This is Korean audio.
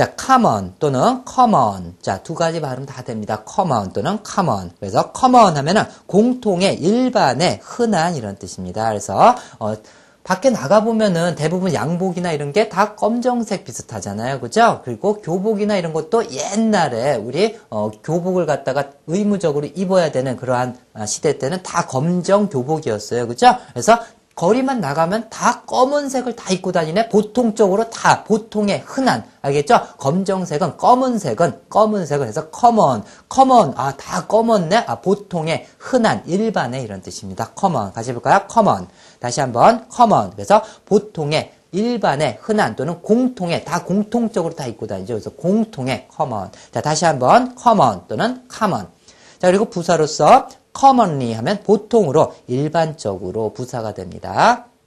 자, common 또는 common. 자, 두 가지 발음 다 됩니다. common 또는 common. 그래서 common 하면은 공통의 일반의 흔한 이런 뜻입니다. 그래서 어, 밖에 나가보면은 대부분 양복이나 이런 게 다 검정색 비슷하잖아요. 그죠? 그리고 교복이나 이런 것도 옛날에 우리 어, 교복을 갖다가 의무적으로 입어야 되는 그러한 아, 시대 때는 다 검정 교복이었어요. 그죠? 그래서 거리만 나가면 다 검은색을 다 입고 다니네. 보통적으로 다 보통의 흔한 알겠죠? 검정색은 검은색은 검은색은 해서 common, common 아다 검었네. 아 보통의 흔한 일반의 이런 뜻입니다. common 같이 볼까요? common 다시 한번 common 그래서 보통의 일반의 흔한 또는 공통의 다 공통적으로 다 입고 다니죠. 그래서 공통의 common 자 다시 한번 common 또는 common 자 그리고 부사로서 commonly 하면 보통으로 일반적으로 부사가 됩니다.